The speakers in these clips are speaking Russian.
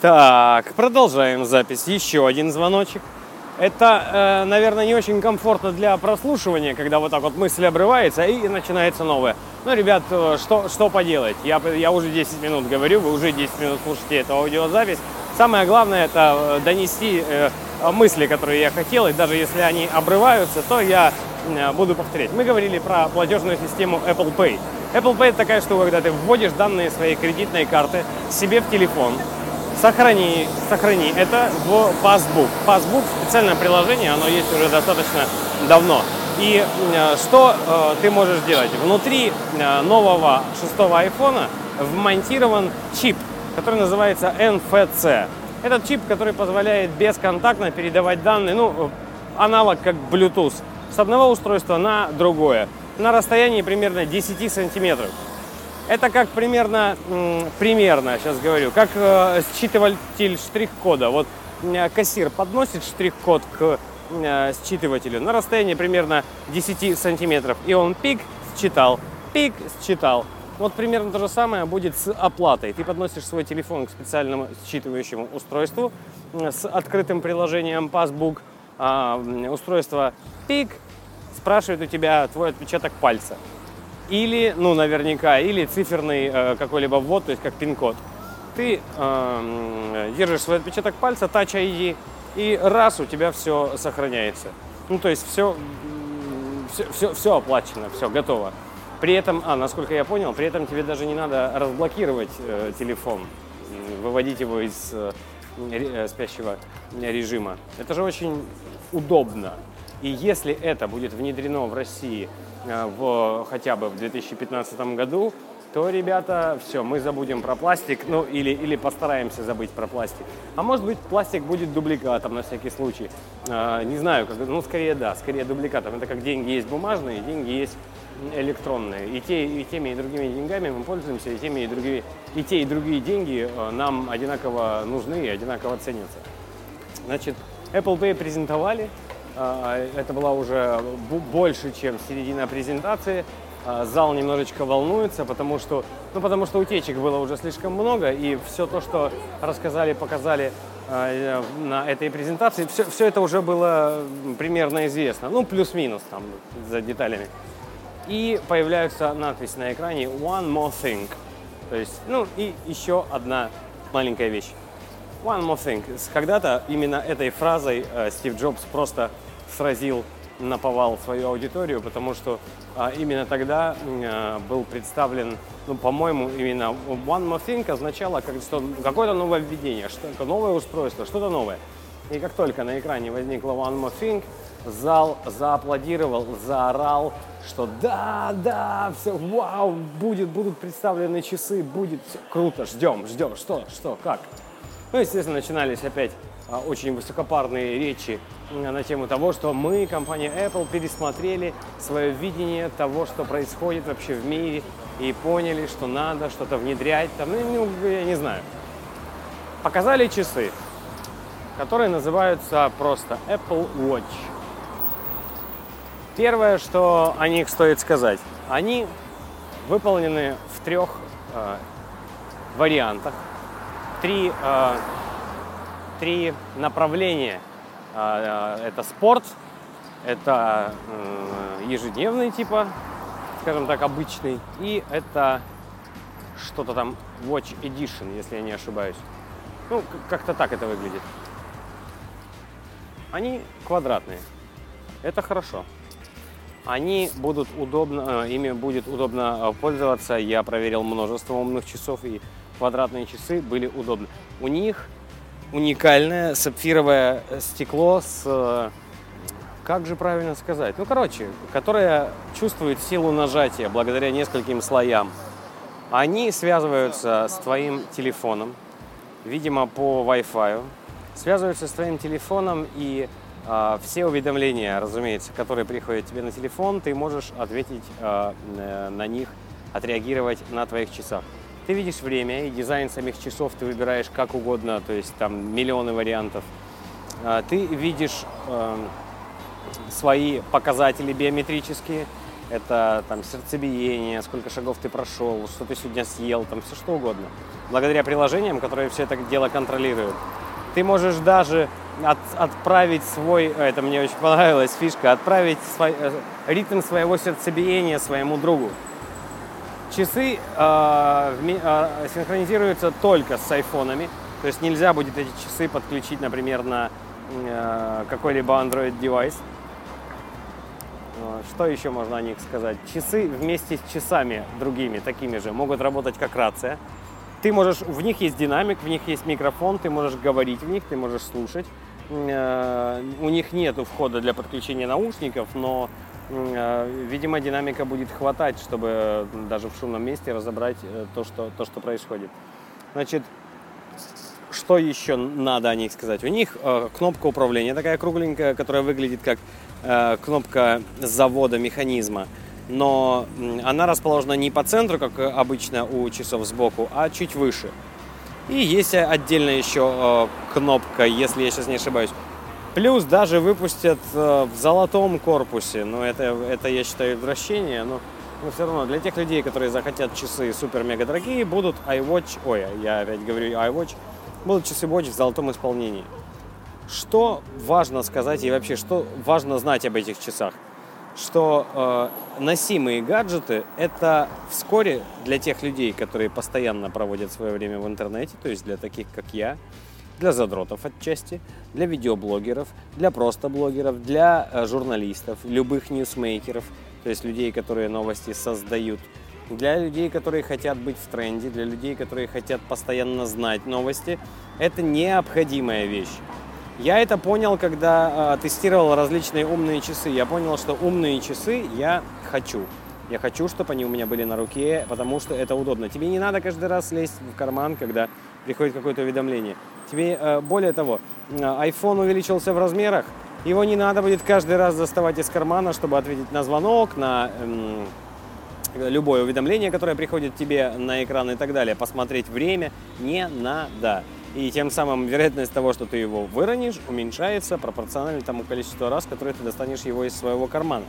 Так, продолжаем запись. Еще один звоночек. Это, э, наверное, не очень комфортно для прослушивания, когда вот так вот мысль обрывается и начинается новая. Ну, ребят, э, что, что поделать? Я, я уже 10 минут говорю, вы уже 10 минут слушаете эту аудиозапись. Самое главное это э, донести э, мысли, которые я хотел, и даже если они обрываются, то я э, буду повторять. Мы говорили про платежную систему Apple Pay. Apple Pay это такая штука, когда ты вводишь данные своей кредитной карты себе в телефон, сохрани, сохрани это в Passbook. Passbook специальное приложение, оно есть уже достаточно давно. И э, что э, ты можешь делать? Внутри э, нового шестого айфона вмонтирован чип, который называется NFC. Этот чип, который позволяет бесконтактно передавать данные, ну, аналог как Bluetooth, с одного устройства на другое, на расстоянии примерно 10 сантиметров. Это как примерно, примерно, сейчас говорю, как э, считыватель штрих-кода. Вот э, кассир подносит штрих-код к э, считывателю на расстоянии примерно 10 сантиметров. И он пик считал, пик считал. Вот примерно то же самое будет с оплатой. Ты подносишь свой телефон к специальному считывающему устройству с открытым приложением Passbook. А, устройство пик спрашивает у тебя твой отпечаток пальца или, ну, наверняка, или циферный э, какой-либо ввод, то есть как пин-код. Ты э, держишь свой отпечаток пальца, Touch ID, и раз у тебя все сохраняется. Ну, то есть все, все, все, все оплачено, все готово. При этом, а, насколько я понял, при этом тебе даже не надо разблокировать э, телефон, выводить его из э, э спящего режима. Это же очень удобно. И если это будет внедрено в России в, хотя бы в 2015 году, то, ребята, все, мы забудем про пластик, ну или, или постараемся забыть про пластик. А может быть, пластик будет дубликатом на всякий случай. Э, не знаю, как, ну скорее да, скорее дубликатом. Это как деньги есть бумажные, деньги есть электронные. И, те, и теми, и другими деньгами мы пользуемся, и теми, и другими, и те, и другие деньги э, нам одинаково нужны и одинаково ценятся. Значит, Apple Pay презентовали, а, это была уже больше, чем середина презентации. А, зал немножечко волнуется, потому что, ну, потому что утечек было уже слишком много, и все то, что рассказали, показали а, на этой презентации, все, все это уже было примерно известно, ну, плюс-минус там за деталями. И появляется надпись на экране «One more thing», то есть, ну, и еще одна маленькая вещь. One more thing. Когда-то именно этой фразой э, Стив Джобс просто сразил на повал свою аудиторию, потому что а, именно тогда а, был представлен, ну, по-моему, именно One More Thing означало как, что какое-то нововведение, что-то новое устройство, что-то новое. И как только на экране возникло One More Thing, зал зааплодировал, заорал, что да, да, все, вау, будет, будут представлены часы, будет все круто, ждем, ждем, что, что, как. Ну, естественно, начинались опять очень высокопарные речи на тему того, что мы, компания Apple, пересмотрели свое видение того, что происходит вообще в мире, и поняли, что надо что-то внедрять, там, ну, ну, я не знаю. Показали часы, которые называются просто Apple Watch. Первое, что о них стоит сказать, они выполнены в трех э, вариантах. Три э, три направления. А, а, это спорт, это ежедневный типа, скажем так, обычный, и это что-то там Watch Edition, если я не ошибаюсь. Ну, как-то так это выглядит. Они квадратные. Это хорошо. Они будут удобно, э, ими будет удобно э, пользоваться. Я проверил множество умных часов, и квадратные часы были удобны. У них уникальное сапфировое стекло с, э, как же правильно сказать, ну короче, которое чувствует силу нажатия благодаря нескольким слоям. Они связываются с твоим телефоном, видимо, по Wi-Fi, связываются с твоим телефоном и э, все уведомления, разумеется, которые приходят тебе на телефон, ты можешь ответить э, на них, отреагировать на твоих часах. Ты видишь время и дизайн самих часов ты выбираешь как угодно, то есть там миллионы вариантов. А, ты видишь э, свои показатели биометрические, это там сердцебиение, сколько шагов ты прошел, что ты сегодня съел, там все что угодно. Благодаря приложениям, которые все это дело контролируют. Ты можешь даже от, отправить свой, это мне очень понравилась фишка, отправить свой, э, ритм своего сердцебиения своему другу. Часы э, синхронизируются только с айфонами, то есть нельзя будет эти часы подключить, например, на э, какой-либо Android девайс. Что еще можно о них сказать? Часы вместе с часами другими, такими же, могут работать как рация. Ты можешь, в них есть динамик, в них есть микрофон, ты можешь говорить в них, ты можешь слушать. У них нет входа для подключения наушников, но, видимо, динамика будет хватать, чтобы даже в шумном месте разобрать то, что, то, что происходит. Значит, что еще надо о них сказать? У них кнопка управления такая кругленькая, которая выглядит как кнопка завода механизма но она расположена не по центру, как обычно у часов сбоку, а чуть выше. И есть отдельно еще э, кнопка, если я сейчас не ошибаюсь. Плюс даже выпустят э, в золотом корпусе. Но это, это я считаю, вращение. Но, но все равно для тех людей, которые захотят часы супер-мега дорогие, будут iWatch, ой, я опять говорю iWatch, будут часы Watch в золотом исполнении. Что важно сказать и вообще, что важно знать об этих часах? что э, носимые гаджеты это вскоре для тех людей, которые постоянно проводят свое время в интернете, то есть для таких как я, для задротов отчасти, для видеоблогеров, для просто блогеров, для э, журналистов, любых ньюсмейкеров, то есть людей, которые новости создают, для людей, которые хотят быть в тренде, для людей, которые хотят постоянно знать новости, это необходимая вещь. Я это понял, когда э, тестировал различные умные часы. Я понял, что умные часы я хочу. Я хочу, чтобы они у меня были на руке, потому что это удобно. Тебе не надо каждый раз лезть в карман, когда приходит какое-то уведомление. Тебе, э, более того, iPhone увеличился в размерах, его не надо будет каждый раз доставать из кармана, чтобы ответить на звонок, на эм, любое уведомление, которое приходит тебе на экран и так далее. Посмотреть время не надо. И тем самым вероятность того, что ты его выронишь, уменьшается пропорционально тому количеству раз, которое ты достанешь его из своего кармана.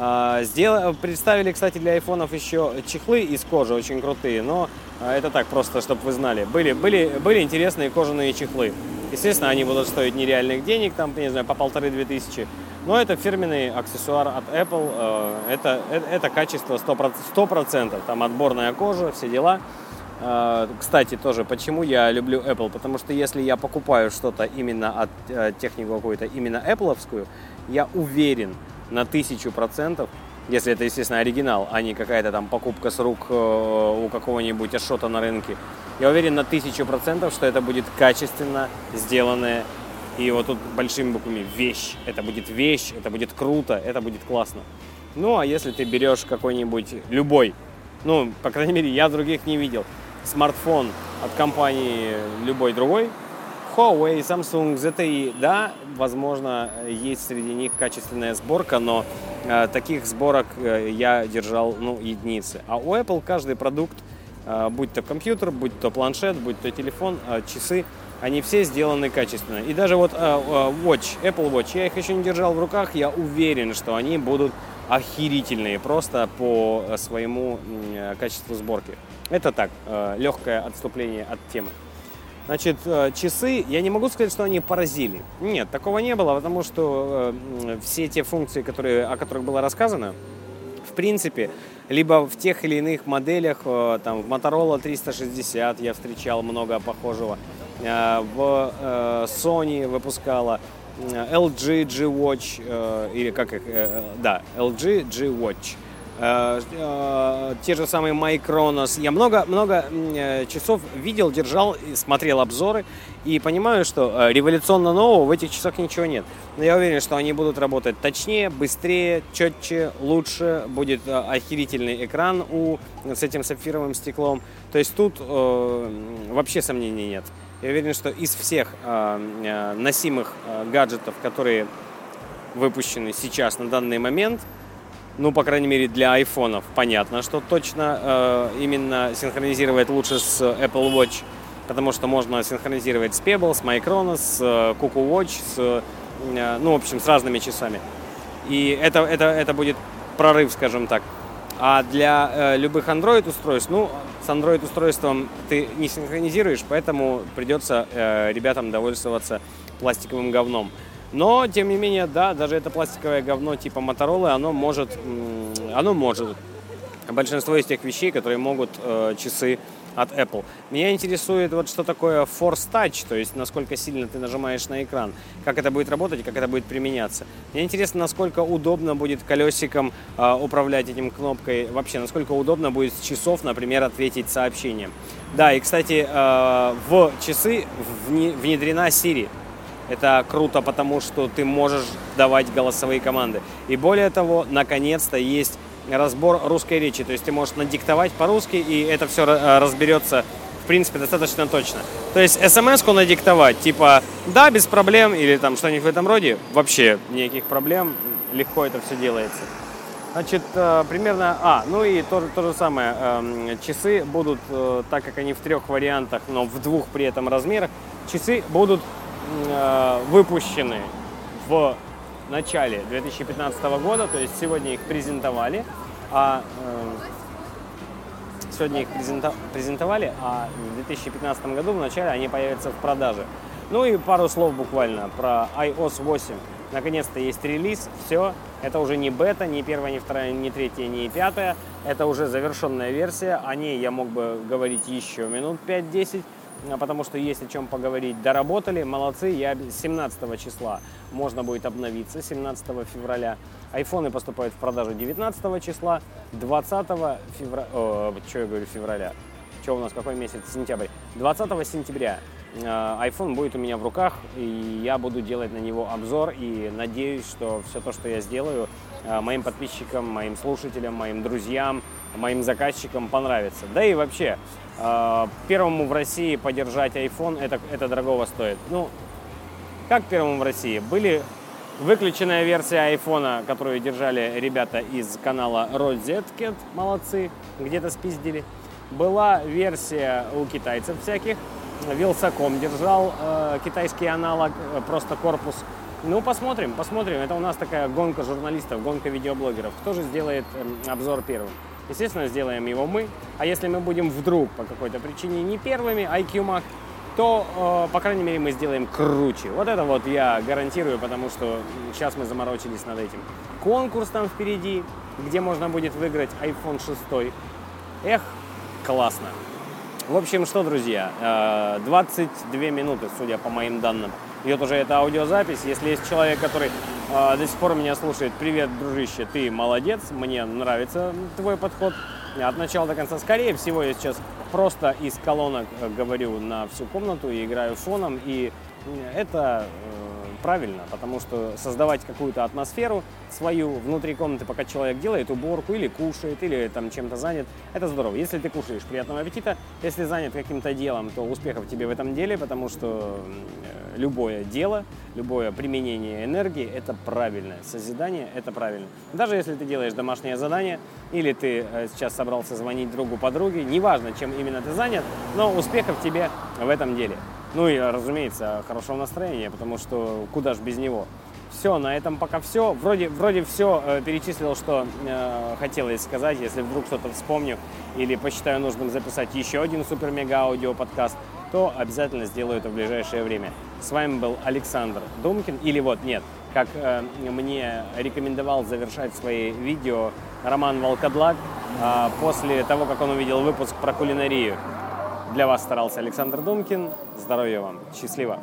А, сделали, представили, кстати, для айфонов еще чехлы из кожи очень крутые, но а, это так просто, чтобы вы знали. Были, были, были интересные кожаные чехлы. Естественно, они будут стоить нереальных денег, там, не знаю, по полторы-две тысячи. Но это фирменный аксессуар от Apple. А, это, это, это качество 100%, 100%. Там отборная кожа, все дела. А, кстати, тоже, почему я люблю Apple? Потому что если я покупаю что-то именно от э, технику какую-то, именно Apple, я уверен на тысячу процентов, если это, естественно, оригинал, а не какая-то там покупка с рук э, у какого-нибудь ашота на рынке, я уверен на тысячу процентов, что это будет качественно сделанная и вот тут большими буквами вещь. Это будет вещь, это будет круто, это будет классно. Ну, а если ты берешь какой-нибудь любой, ну, по крайней мере, я других не видел, смартфон от компании любой другой, Huawei, Samsung, ZTE, да, возможно, есть среди них качественная сборка, но э, таких сборок э, я держал, ну, единицы. А у Apple каждый продукт, э, будь то компьютер, будь то планшет, будь то телефон, э, часы, они все сделаны качественно. И даже вот э, э, Watch, Apple Watch, я их еще не держал в руках, я уверен, что они будут охерительные просто по э, своему э, качеству сборки. Это так, э, легкое отступление от темы. Значит, часы, я не могу сказать, что они поразили. Нет, такого не было, потому что все те функции, которые, о которых было рассказано, в принципе, либо в тех или иных моделях, там, в Motorola 360 я встречал много похожего, в Sony выпускала, LG G-Watch, э, или как их, э, да, LG G-Watch. Э, те же самые Micronos. Я много-много часов видел, держал, смотрел обзоры и понимаю, что революционно нового в этих часах ничего нет. Но я уверен, что они будут работать точнее, быстрее, четче, лучше. Будет охерительный экран у, с этим сапфировым стеклом. То есть тут э, вообще сомнений нет. Я уверен, что из всех э, э, носимых э, гаджетов, которые выпущены сейчас на данный момент, ну, по крайней мере, для айфонов, понятно, что точно э, именно синхронизировать лучше с Apple Watch, потому что можно синхронизировать с Pebble, с Micronos, с Cuckoo Watch, с, э, ну, в общем, с разными часами. И это, это, это будет прорыв, скажем так. А для э, любых Android устройств, ну, с Android устройством ты не синхронизируешь, поэтому придется э, ребятам довольствоваться пластиковым говном. Но, тем не менее, да, даже это пластиковое говно типа Motorola, оно может, оно может. Большинство из тех вещей, которые могут э, часы от Apple. Меня интересует вот что такое Force Touch, то есть насколько сильно ты нажимаешь на экран, как это будет работать как это будет применяться. Мне интересно, насколько удобно будет колесиком э, управлять этим кнопкой, вообще, насколько удобно будет с часов, например, ответить сообщением. Да, и, кстати, э, в часы внедрена Siri. Это круто, потому что ты можешь давать голосовые команды. И более того, наконец-то есть разбор русской речи. То есть ты можешь надиктовать по-русски, и это все э, разберется, в принципе, достаточно точно. То есть смс-ку надиктовать, типа, да, без проблем, или там что-нибудь в этом роде, вообще никаких проблем, легко это все делается. Значит, э, примерно... А, ну и то, то же самое. Эм, часы будут, э, так как они в трех вариантах, но в двух при этом размерах, часы будут выпущены в начале 2015 года, то есть сегодня их презентовали, а э, сегодня их презента, презентовали, а в 2015 году в начале они появятся в продаже. Ну и пару слов буквально про iOS 8. Наконец-то есть релиз, все, это уже не бета, не первая, не вторая, не третья, не пятая, это уже завершенная версия, о ней я мог бы говорить еще минут 5-10, а потому что есть о чем поговорить. Доработали, молодцы, я 17 числа можно будет обновиться, 17 февраля. Айфоны поступают в продажу 19 числа, 20 февраля, что я говорю, февраля, что у нас, какой месяц, сентябрь, 20 сентября iPhone будет у меня в руках, и я буду делать на него обзор, и надеюсь, что все то, что я сделаю, а, моим подписчикам, моим слушателям, моим друзьям, моим заказчикам понравится. Да и вообще, а, первому в России поддержать iPhone, это, это дорогого стоит. Ну, как первому в России? Были выключенная версия iPhone, которую держали ребята из канала Розеткет, молодцы, где-то спиздили. Была версия у китайцев всяких, Вилсаком держал э, китайский аналог, э, просто корпус. Ну, посмотрим, посмотрим. Это у нас такая гонка журналистов, гонка видеоблогеров. Кто же сделает э, обзор первым? Естественно, сделаем его мы. А если мы будем вдруг по какой-то причине не первыми, IQ Mac, то, э, по крайней мере, мы сделаем круче. Вот это вот я гарантирую, потому что сейчас мы заморочились над этим. Конкурс там впереди, где можно будет выиграть iPhone 6. Эх, классно. В общем, что, друзья, 22 э, минуты, судя по моим данным, идет уже эта аудиозапись. Если есть человек, который э, до сих пор меня слушает, привет, дружище, ты молодец, мне нравится твой подход. От начала до конца, скорее всего, я сейчас просто из колонок э, говорю на всю комнату и играю фоном, и это правильно, потому что создавать какую-то атмосферу свою внутри комнаты, пока человек делает уборку или кушает, или там чем-то занят, это здорово. Если ты кушаешь, приятного аппетита. Если занят каким-то делом, то успехов тебе в этом деле, потому что любое дело, любое применение энергии – это правильное. Созидание – это правильно. Даже если ты делаешь домашнее задание, или ты э, сейчас собрался звонить другу подруге, неважно, чем именно ты занят, но успехов тебе в этом деле. Ну и, разумеется, хорошего настроения, потому что куда ж без него. Все, на этом пока все. Вроде, вроде все э, перечислил, что э, хотелось сказать. Если вдруг что-то вспомню или посчитаю нужным записать еще один супер-мега-аудио подкаст, то обязательно сделаю это в ближайшее время. С вами был Александр Думкин. Или вот, нет, как э, мне рекомендовал завершать свои видео Роман Волкодлак э, после того, как он увидел выпуск про кулинарию. Для вас старался Александр Думкин. Здоровья вам. Счастливо.